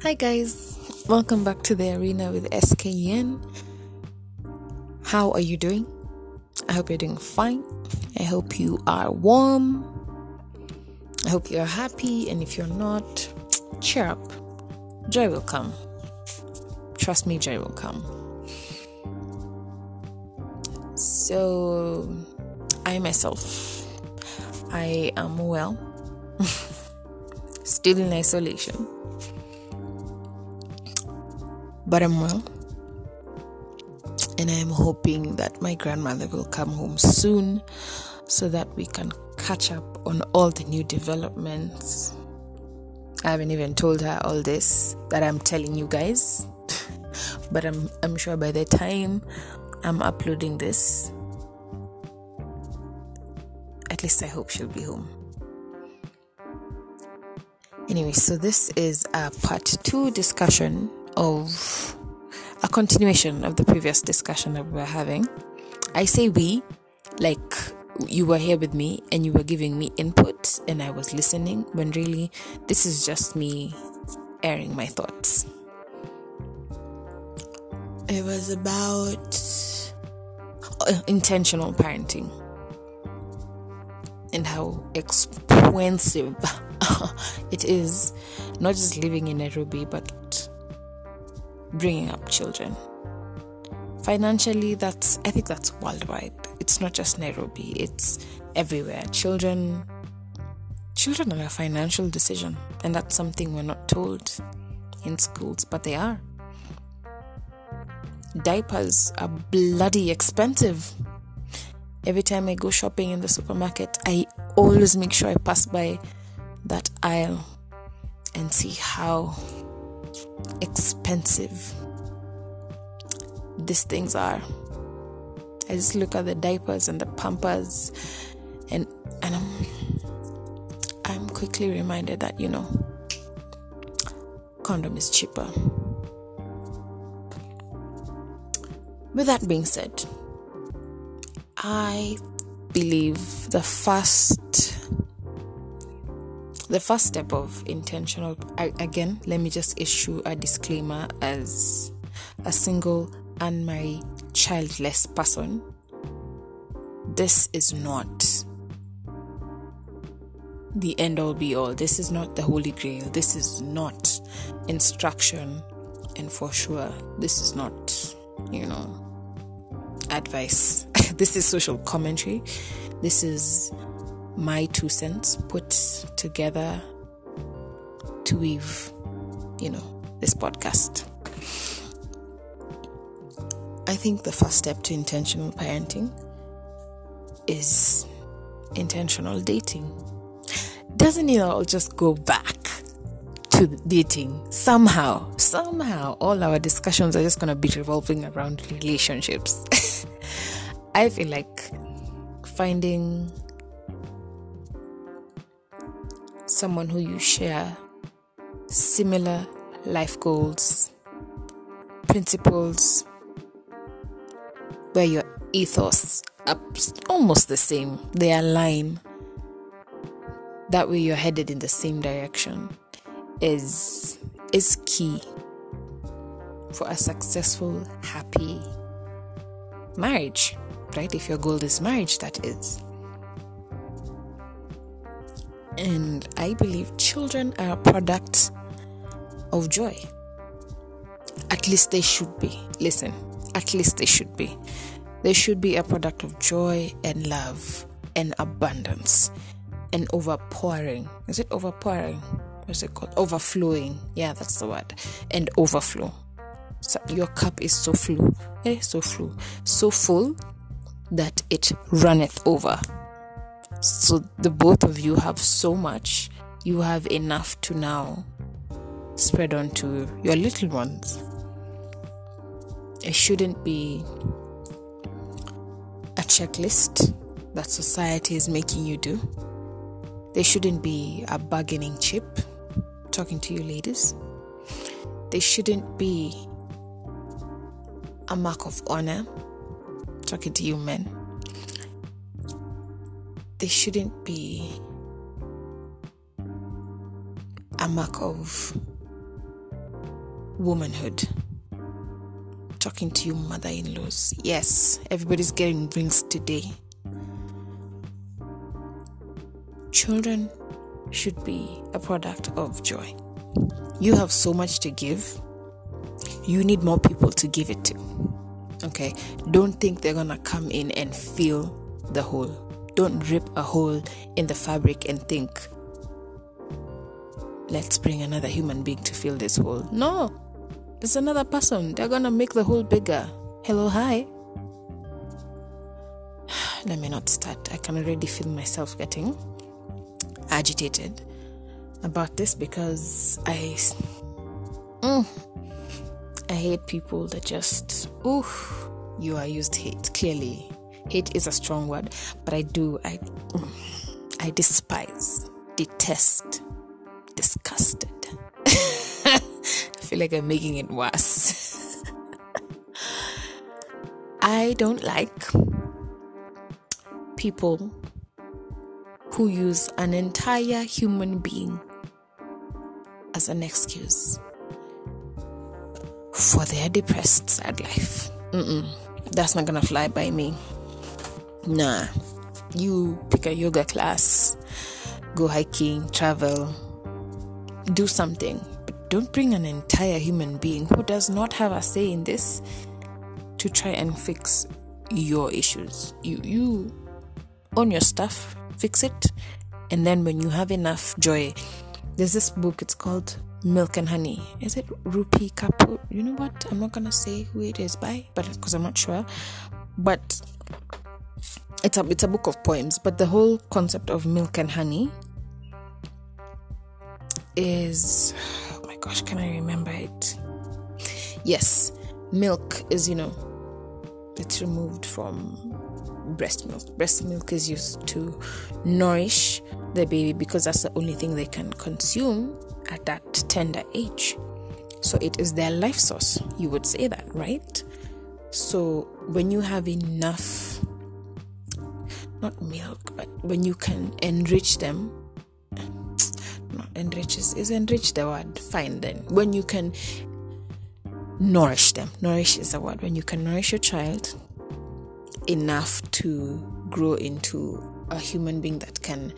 Hi, guys. Welcome back to the arena with SKN. How are you doing? I hope you're doing fine. I hope you are warm. I hope you're happy. And if you're not, cheer up. Joy will come. Trust me, joy will come. So, I myself, I am well, still in isolation but I'm well. And I am hoping that my grandmother will come home soon so that we can catch up on all the new developments. I haven't even told her all this that I'm telling you guys. but I'm I'm sure by the time I'm uploading this at least I hope she'll be home. Anyway, so this is a part 2 discussion of a continuation of the previous discussion that we were having. I say we, like you were here with me and you were giving me input and I was listening, when really this is just me airing my thoughts. It was about intentional parenting and how expensive it is, not just living in Nairobi, but bringing up children. Financially, that's I think that's worldwide. It's not just Nairobi. It's everywhere. Children, children are a financial decision, and that's something we're not told in schools, but they are. Diapers are bloody expensive. Every time I go shopping in the supermarket, I always make sure I pass by that aisle and see how expensive these things are. I just look at the diapers and the pampers and and I'm I'm quickly reminded that you know condom is cheaper. With that being said, I believe the first the first step of intentional again let me just issue a disclaimer as a single unmarried childless person. This is not the end all be all. This is not the holy grail. This is not instruction. And for sure this is not you know advice. This is social commentary. This is my two cents put together to weave, you know, this podcast. I think the first step to intentional parenting is intentional dating. Doesn't it all just go back to dating? Somehow, somehow, all our discussions are just going to be revolving around relationships. I feel like finding someone who you share similar life goals, principles, where your ethos are almost the same, they align. That way, you're headed in the same direction. Is is key for a successful, happy marriage, right? If your goal is marriage, that is. And I believe children are a product of joy. At least they should be. Listen, at least they should be. They should be a product of joy and love and abundance and overpouring. Is it overpouring? What's it called? Overflowing. Yeah, that's the word. And overflow. So your cup is so full, eh? So full, so full that it runneth over. So the both of you have so much, you have enough to now spread onto your little ones. It shouldn't be a checklist that society is making you do. There shouldn't be a bargaining chip, talking to you ladies. There shouldn't be a mark of honor, talking to you men there shouldn't be a mark of womanhood. Talking to you, mother in laws. Yes, everybody's getting rings today. Children should be a product of joy. You have so much to give, you need more people to give it to. Okay, don't think they're gonna come in and fill the hole. Don't rip a hole in the fabric and think, let's bring another human being to fill this hole. No, there's another person. They're gonna make the hole bigger. Hello, hi. Let me not start. I can already feel myself getting agitated about this because I. Mm, I hate people that just, ooh, you are used hate. Clearly, hate is a strong word, but I do, I, I despise, detest, disgusted. I feel like I'm making it worse. I don't like people who use an entire human being as an excuse for their depressed, sad life. Mm-mm, that's not gonna fly by me. Nah, you pick a yoga class, go hiking, travel, do something, but don't bring an entire human being who does not have a say in this to try and fix your issues. You you own your stuff, fix it, and then when you have enough joy, there's this book. It's called Milk and Honey. Is it Rupi Kapoor? You know what? I'm not gonna say who it is by, but because I'm not sure. But it's a it's a book of poems. But the whole concept of milk and honey is oh my gosh, can I remember it? Yes, milk is you know it's removed from breast milk. Breast milk is used to nourish the baby because that's the only thing they can consume at that tender age. So it is their life source. You would say that, right? So when you have enough, not milk, but when you can enrich them, not enrich is, is enrich the word. Fine then. When you can nourish them, nourish is the word. When you can nourish your child enough to grow into a human being that can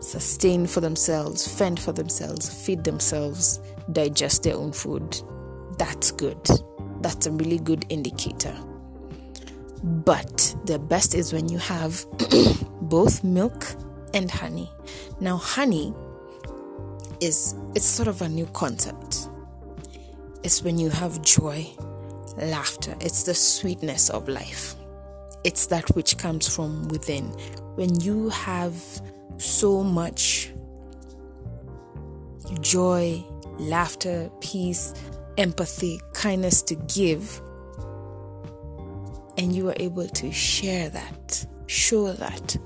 sustain for themselves, fend for themselves, feed themselves, digest their own food. That's good. That's a really good indicator. But the best is when you have both milk and honey. Now, honey is it's sort of a new concept. It's when you have joy, laughter. It's the sweetness of life. It's that which comes from within. When you have so much joy, laughter, peace, empathy, kindness to give, and you are able to share that, show that,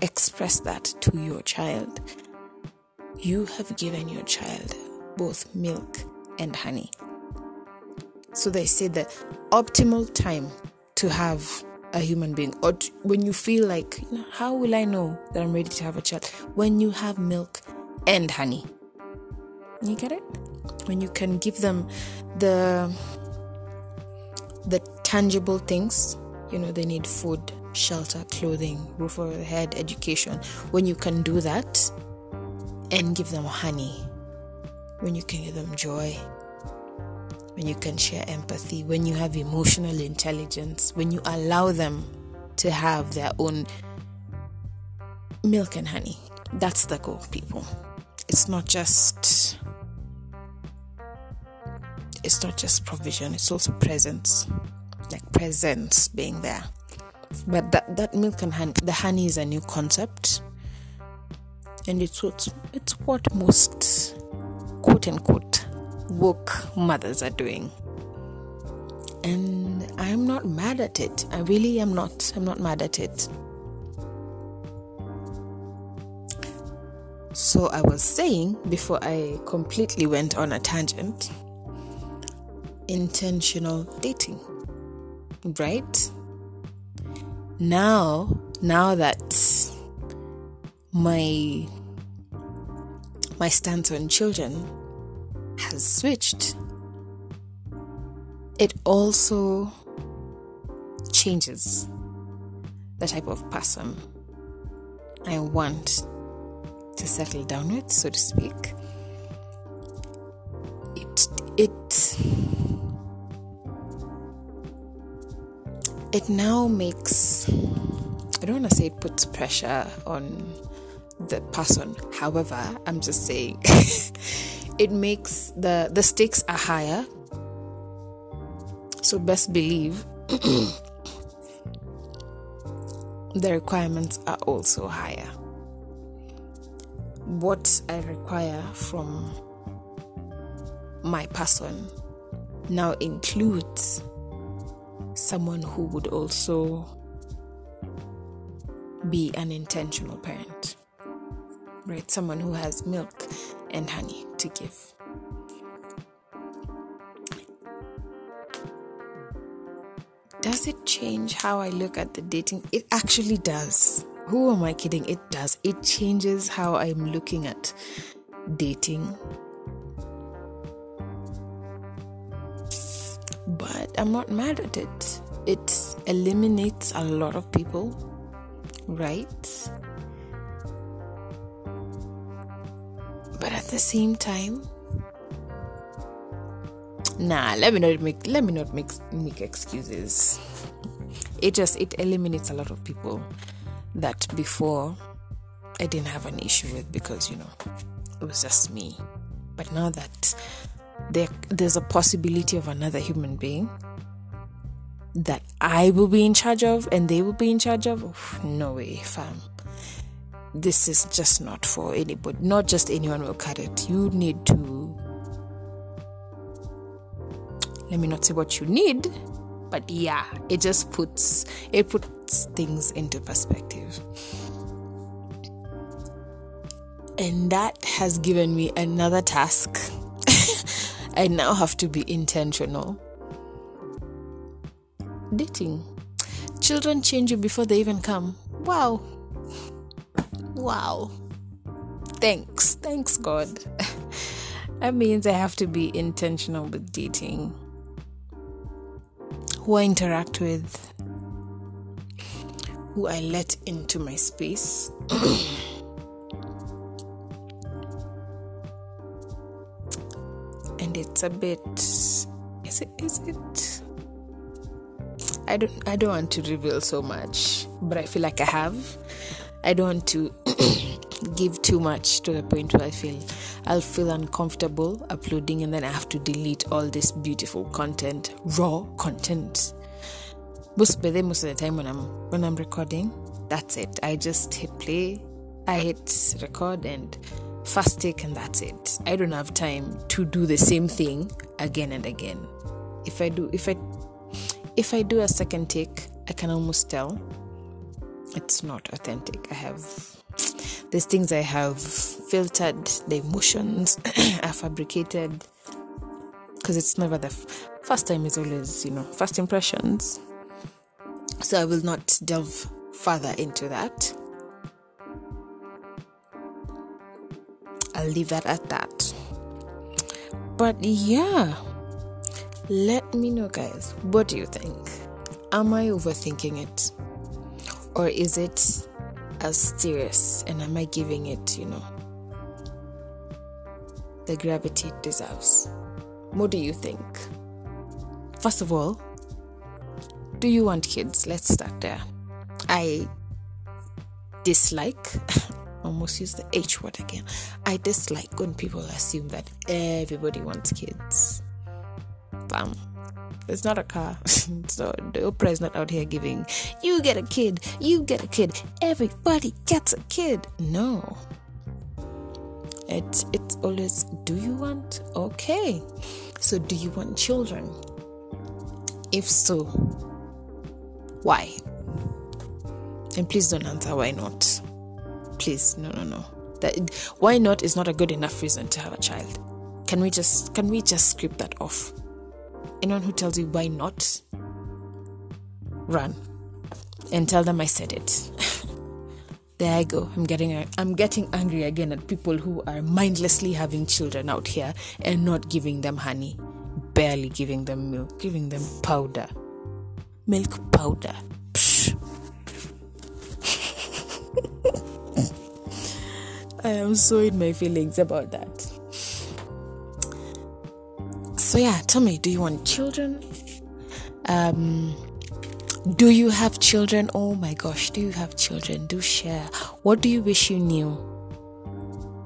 express that to your child, you have given your child both milk and honey. So they say the optimal time to have a human being or t- when you feel like you know, how will i know that i'm ready to have a child? When you have milk and honey. You get it? When you can give them the the tangible things you know they need food shelter clothing roof over their head education when you can do that and give them honey when you can give them joy when you can share empathy, when you have emotional intelligence, when you allow them to have their own milk and honey. That's the goal, people. It's not just it's not just provision, it's also presence. Like presence being there. But that, that milk and honey the honey is a new concept. And it's what it's what most quote unquote woke mothers are doing. And I'm not mad at it. I really am not. I'm not mad at it. So I was saying before I completely went on a tangent intentional dating. Right? Now, now that my my stance on children has switched, it also changes the type of person I want to settle down with, so to speak. It now makes I don't want to say it puts pressure on the person. However, I'm just saying it makes the the stakes are higher. So best believe the requirements are also higher. What I require from my person now includes someone who would also be an intentional parent, right? Someone who has milk and honey to give. Does it change how I look at the dating? It actually does. Who am I kidding? It does. It changes how I'm looking at dating. I'm not mad at it. It eliminates a lot of people, right? But at the same time, nah let me not make let me not make make excuses it just it eliminates a lot of people that before i didn't have an issue with because you know it was just me but now that there there's a possibility of another human being that i will be in charge of and they will be in charge of? No way fam. This is just not for anybody not just anyone will cut it. You need to let me not say what you need but yeah it just puts it puts things into perspective. And that has given me another task i now have to be intentional. Dating. Children change you before they even come. Wow. Wow. Thanks. Thanks god. That means i have to be intentional with dating. Who I interact with, who I let into my space. it's a bit is it is it I don't I don't want to reveal so much, but I feel like I have. I don't want to give too much to the point where I feel I'll feel uncomfortable uploading and then I have to delete all this beautiful content, raw content. Most of the most of the time when I'm when I'm recording, that's it. I just hit play, I hit record and fast take and that's it. I don't have time to do the same thing again and again. If I do if I if I do a second take, I can almost tell it's not authentic. I have these things I have filtered, the emotions are fabricated because it's never the f- first time is always, you know, first impressions. So I will not delve further into that. I'll leave that at that. But yeah, let me know, guys. What do you think? Am I overthinking it? Or is it as serious and am I giving it, you know, the gravity it deserves? What do you think? First of all, do you want kids? Let's start there. I dislike, almost use the H word again. I dislike when people assume that everybody wants kids. Bam. It's not a car. so the Oprah is not out here giving, you get a kid, you get a kid, everybody gets a kid. No. It's it's always do you want? Okay. So do you want children? If so, why? And please don't answer why not. Please, no no no. That why not is not a good enough reason to have a child. Can we just can we just script that off? anyone who tells you why not, run and tell them I said it. there I go. I'm getting I'm getting angry again at people who are mindlessly having children out here and not giving them honey, barely giving them milk, giving them powder, milk powder. I am so in my feelings about that. So yeah, tell me, do you want children? Um, do you have children? Oh my gosh, do you have children? Do share. What do you wish you knew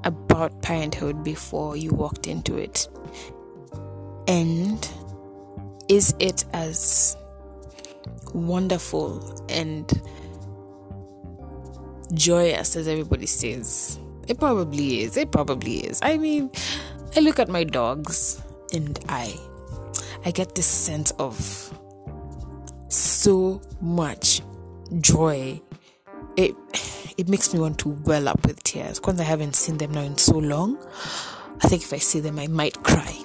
about parenthood before you walked into it? And is it as wonderful and joyous as everybody says? It probably is. It probably is. I mean, I look at my dogs and I I get this sense of so much joy. It it makes me want to well up with tears because I haven't seen them now in so long. I think if I see them, I might cry.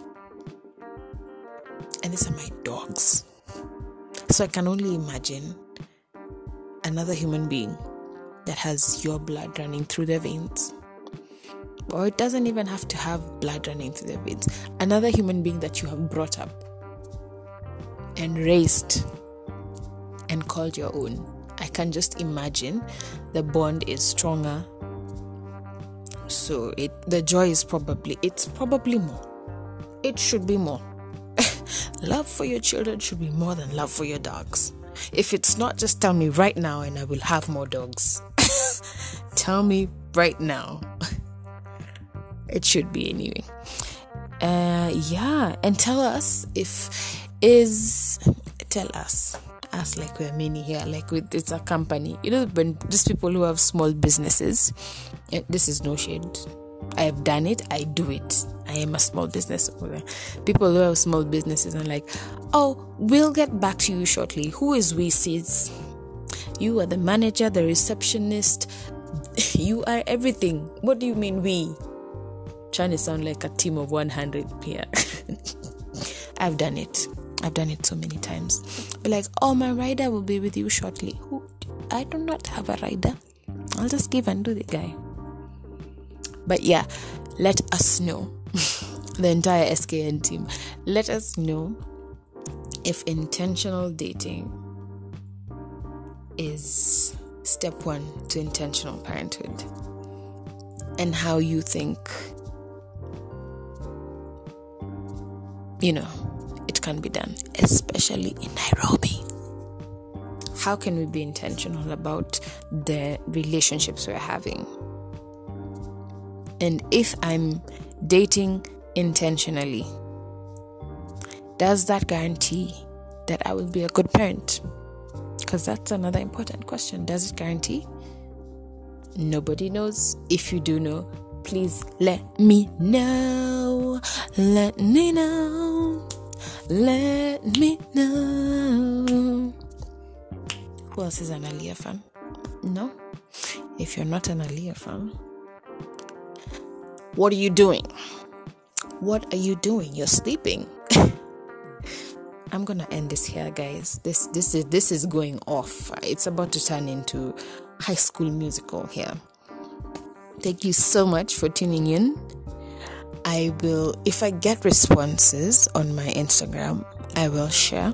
And these are my dogs. So I can only imagine another human being that has your blood running through their veins or it doesn't even have to have blood running through their veins. Another human being that you have brought up and raised and called your own. I can just imagine the bond is stronger. So it the joy is probably it's probably more. It should be more. love for your children should be more than love for your dogs. If it's not, just tell me right now and I will have more dogs. tell me right now. it should be anyway. Uh, yeah, and tell us if is tell us us like we're many here, like with it's a company. You know, when these people who have small businesses, eh, this is no shade. I have done it. I do it. I am a small business owner. People who have small businesses are like, oh, we'll get back to you shortly. Who is we? Says you are the manager, the receptionist. You are everything. What do you mean we? Trying to sound like a team of 100 here. I've done it. I've done it so many times. Be like, oh, my rider will be with you shortly. Who? I do not have a rider. I'll just give and do the guy. But yeah, let us know. the entire SKN team. Let us know if intentional dating is step one to intentional parenthood and how you think you know, it can be done, especially in Nairobi. How can we be intentional about the relationships we're having? And if I'm dating intentionally, does that guarantee that I will be a good parent? Because that's another important question. Does it guarantee? Nobody knows. If you do know, please let me know. Let me know. Let me know. Who else is an Aaliyah fan? No? If you're not an Aaliyah fan, what are you doing? What are you doing? You're sleeping. I'm gonna end this here, guys. This this is this is going off. It's about to turn into high school musical here. Thank you so much for tuning in. I will, if I get responses on my Instagram, I will share,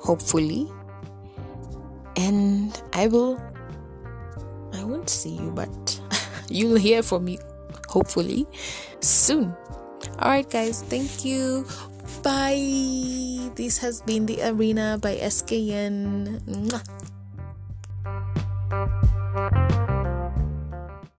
hopefully. And I will, I won't see you, but you'll hear from me, hopefully, soon. All right, guys, thank you. Bye. This has been The Arena by SKN. Mwah.